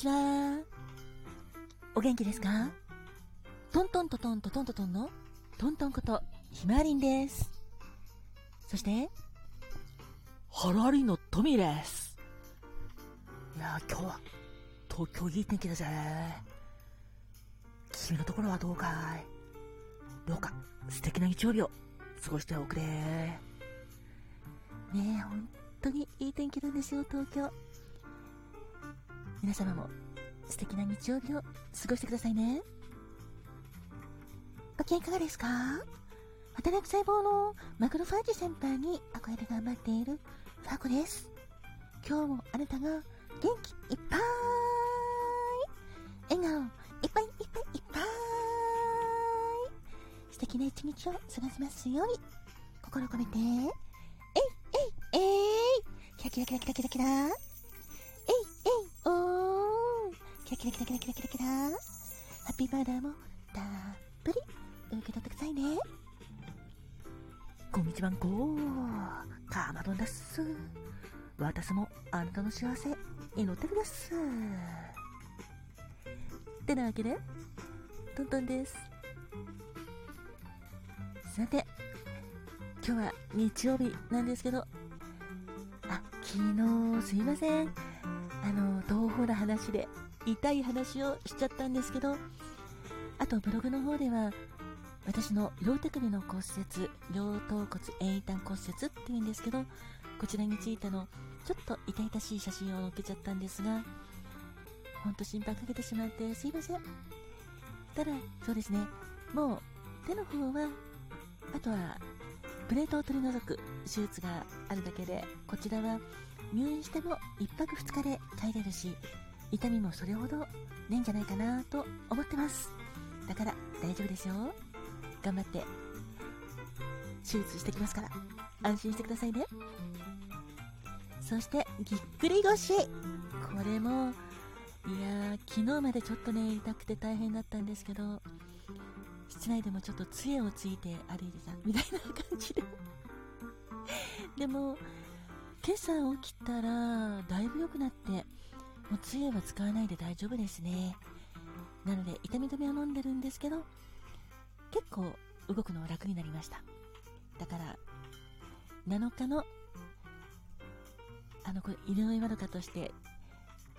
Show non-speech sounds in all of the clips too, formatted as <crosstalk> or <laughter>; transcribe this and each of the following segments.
ちは。お元気ですか？トントントトントトントトンのトントンことひまわりんです。そして、ハラリのトミーです。いや今日は東京いい天気だぜ。君のところはどうかい？どうか？素敵な日曜日を過ごしておくれ。ねえ、本当にいい天気なんですよ、東京。皆様も素敵な日曜日を過ごしてくださいね。ご機嫌いかがですか？働く細胞のマクロファージ先輩に憧れで頑張っているファーコです。今日もあなたが元気いっぱい。笑顔いっぱいいっぱいいっぱい。素敵な一日を過ごせますように。心込めて、えいえいえい。キラキラキラキラキラキラ。キラキラキラキラキラキラキラハッピーバーダーもたっぷり受け取ってくださいね。こんにちはんこかまどんです。私もあなたの幸せ祈ってるです。ってなわけで、トントンです。さて、今日は日曜日なんですけど、あ、昨日すいません。あの、東方の話で痛い話をしちゃったんですけど、あとブログの方では、私の両手首の骨折、両頭骨栄端骨折っていうんですけど、こちらについてのちょっと痛々しい写真を載っけちゃったんですが、ほんと心配かけてしまってすいません。ただ、そうですね、もう手の方は、あとはプレートを取り除く手術があるだけで、こちらは入院しても1泊2日で帰れるし、痛みもそれほどないんじゃないかなと思ってます。だから大丈夫ですよ。頑張って手術してきますから安心してくださいねそしてぎっくり腰これもいや昨日までちょっとね痛くて大変だったんですけど室内でもちょっと杖をついて歩いてたみたいな感じででも今朝起きたらだいぶ良くなってもう杖は使わないで大丈夫ですね。なので痛み止めを飲んでるんですけど結構動くのは楽になりました。だから7日のあのこれ井上まどかとして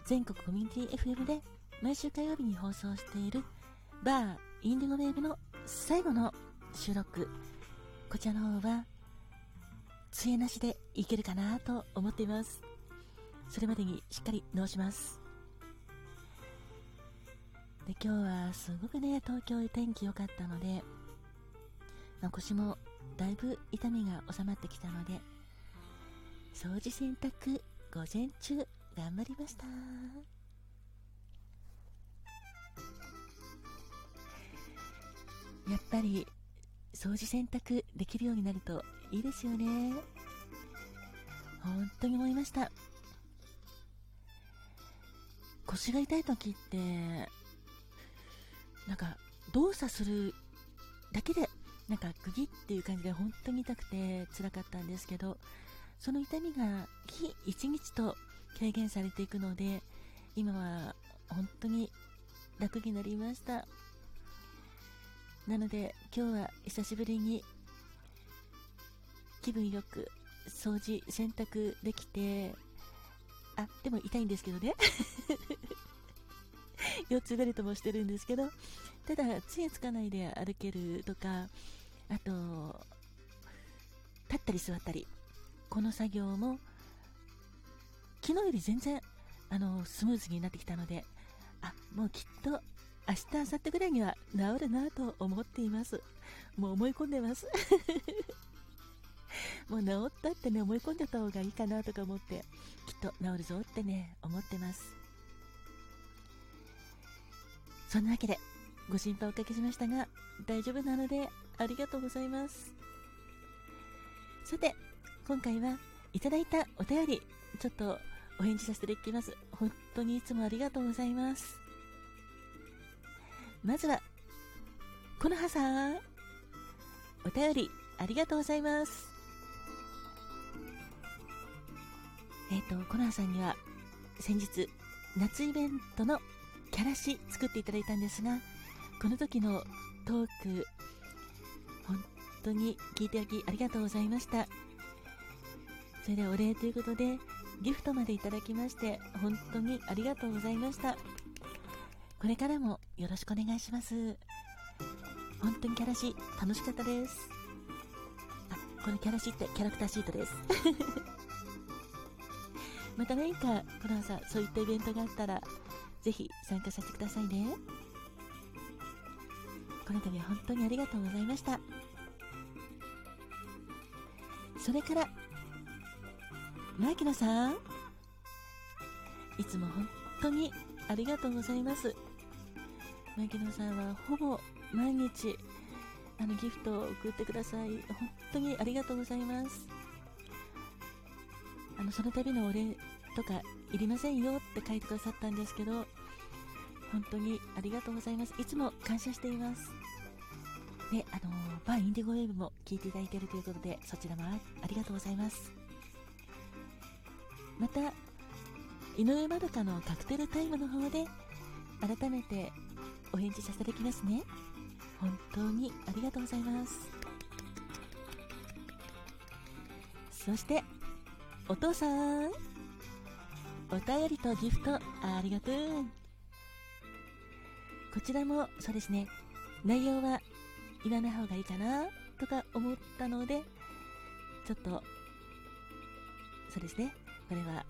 全国コミュニティ FM で毎週火曜日に放送しているバーインディゴウェーブの最後の収録。こちらの方は杖なしでいけるかなと思っています。それまでにしっかり直します。で今日はすごくね東京天気良かったので、まあ、腰もだいぶ痛みが収まってきたので掃除洗濯午前中頑張りました。やっぱり掃除洗濯できるようになるといいですよね。本当に思いました。腰が痛い時ってなんか動作するだけでなんかグギっていう感じで本当に痛くて辛かったんですけどその痛みが日一日と軽減されていくので今は本当に楽になりました。なので今日は久しぶりに気分よく掃除洗濯できてあでも痛いんですけどね腰痛ベルトもしてるんですけど、ただ、杖つかないで歩けるとか、あと、立ったり座ったり、この作業も、昨日より全然、あの、スムーズになってきたので、あ、もうきっと、明日、明後日ぐらいには治るなと思っています。もう思い込んでます。もう治ったってね、思い込んでた方がいいかなとか思って、きっと治るぞってね、思ってます。そんなわけで、ご心配おかけしましたが、大丈夫なので、ありがとうございます。さて、今回はいただいたお便り、ちょっとお返事させていただきます。本当にいつもありがとうございます。まずは、このはさん、お便りありがとうございます。えっ、ー、と、このはさんには先日夏イベントのキャラシ作っていただいたんですがこの時のトーク本当に聞いていただきありがとうございました。それではお礼ということでギフトまでいただきまして本当にありがとうございました。これからもよろしくお願いします。本当にキャラシ楽しかったです。あこのキャラシってキャラクターシートです。また何かこの朝そういったイベントがあったらぜひ参加させてくださいね。この度は本当にありがとうございました。それから牧野さん。いつも本当にありがとうございます。牧野さんはほぼ毎日あのギフトを送ってください。本当にありがとうございます。あのその度のお礼とかいりませんよって書いてくださったんですけど本当にありがとうございます。いつも感謝しています。であのバーインディゴウェーブも聞いていただいているということでそちらもありがとうございます。また井上まどかのカクテルタイムの方で改めてお返事させていただきますね。本当にありがとうございます。そしてお父さんお便りとギフトありがとうこちらもそうですね。内容は言わない方がいいかなとか思ったのでちょっとそうですね。これは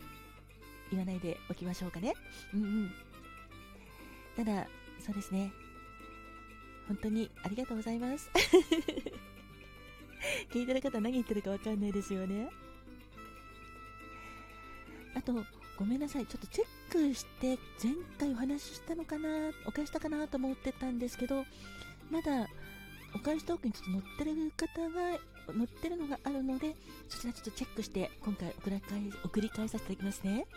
言わないでおきましょうかね。うんうん。ただそうですね。本当にありがとうございます。<laughs> 聞いてる方何言ってるかわかんないですよね。あとごめんなさい。ちょっとチェックして前回お話ししたのかなお返したかなと思ってたんですけどまだお返しトークにちょっと載ってる方が載ってるのがあるのでそちらちょっとチェックして今回送り返送り返させていただきますね。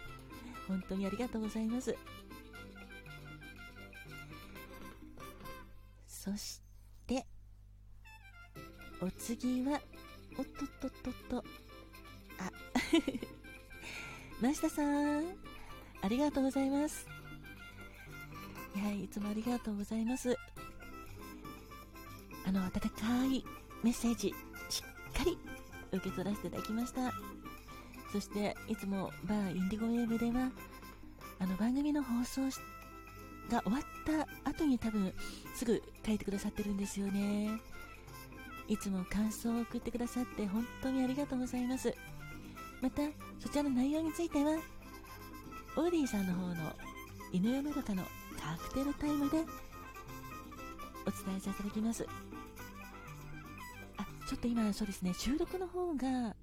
本当にありがとうございます。そしてお次はおっとっとっとっと。あ。増田さんありがとうございます。いやいつもありがとうございます。あの温かいメッセージしっかり受け取らせていただきました。そしていつもバーインディゴウェーブではあの番組の放送が終わった後に多分すぐ書いてくださってるんですよね。いつも感想を送ってくださって本当にありがとうございます。またそちらの内容についてはオーディさんの方の犬山どかのカクテルタイムでお伝えさせていただきます。あちょっと今そうですね収録の方が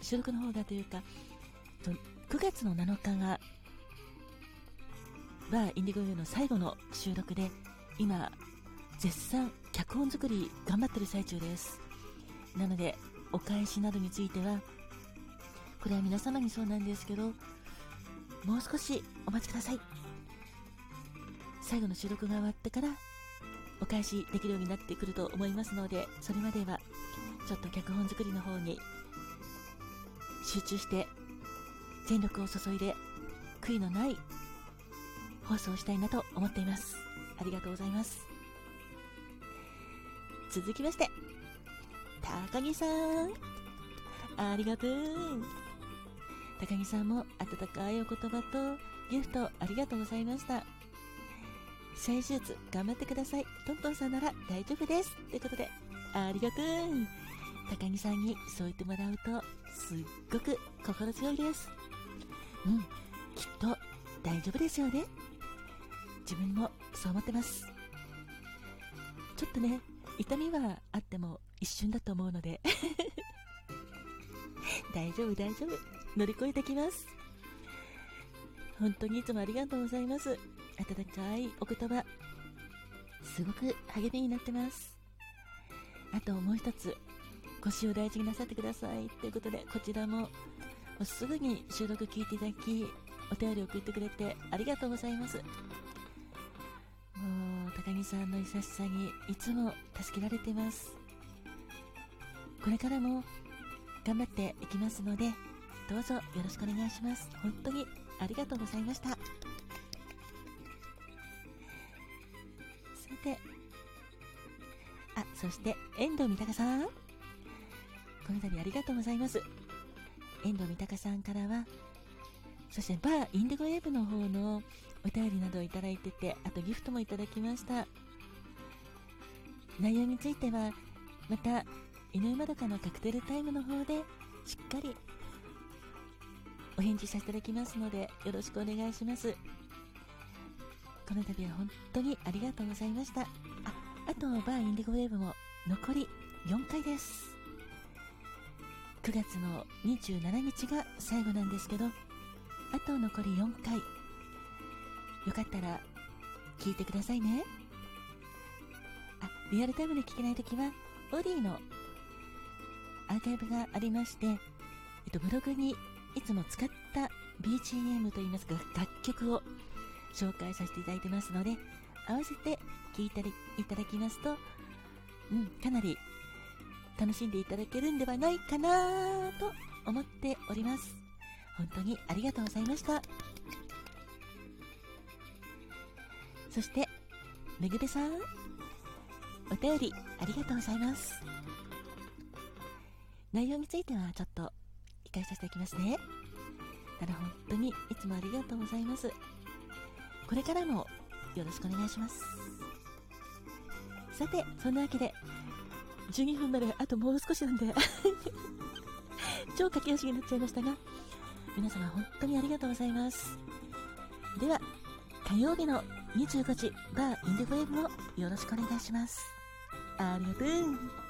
収録の方がというか9月の7日がバーインディゴユーの最後の収録で今絶賛脚本作り頑張ってる最中です。なのでお返しなどについてはこれは皆様にそうなんですけどもう少しお待ちください。最後の収録が終わってからお返しできるようになってくると思いますのでそれまではちょっと脚本作りの方に集中して全力を注いで悔いのない放送したいなと思っています。ありがとうございます。続きまして高木さん。ありがとう。高木さんも温かいお言葉とギフトありがとうございました。再手術頑張ってください。トントンさんなら大丈夫です。ということでありがとう。高木さんにそう言ってもらうとすっごく心強いです。うんきっと大丈夫ですよね。自分もそう思ってます。ちょっとね痛みはあっても一瞬だと思うので。大丈夫大丈夫。乗り越えてきます。本当にいつもありがとうございます。温かいお言葉。すごく励みになってます。あともう一つ腰を大事になさってください。ということでこちらもすぐに収録聞いていただきお便り送ってくれてありがとうございます。もう高木さんの優しさにいつも助けられてます。これからも頑張っていきますのでどうぞよろしくお願いします。本当にありがとうございました。さて、あ、そして遠藤三鷹さん。この度ありがとうございます。遠藤三鷹さんからは、そしてバーインディゴウェーブの方のお便りなどをいただいてて、あとギフトもいただきました。内容については、また、井上円どかのカクテルタイムの方で、しっかりお返事させていただきますのでよろしくお願いします。この度は本当にありがとうございました。ああとバーインディゴウェーブも残り4回です。9月の27日が最後なんですけどあと残り4回。よかったら聞いてくださいね。あリアルタイムで聞けないときはオディのアーカイブがありまして、えっと、ブログにいつも使った BGM といいますか楽曲を紹介させていただいてますので合わせて聴いていただきますと、うん、かなり楽しんでいただけるんではないかなと思っております。本当にありがとうございました。そしてめぐべさん。お便りありがとうございます。内容についてはちょっと理解させていきますね。ただ本当にいつもありがとうございます。これからもよろしくお願いします。さてそんなわけで12分まであともう少しなんで <laughs> 超駆け足になっちゃいましたが皆様本当にありがとうございます。では火曜日の25時バーインディゴウェブもよろしくお願いします。ありがとう。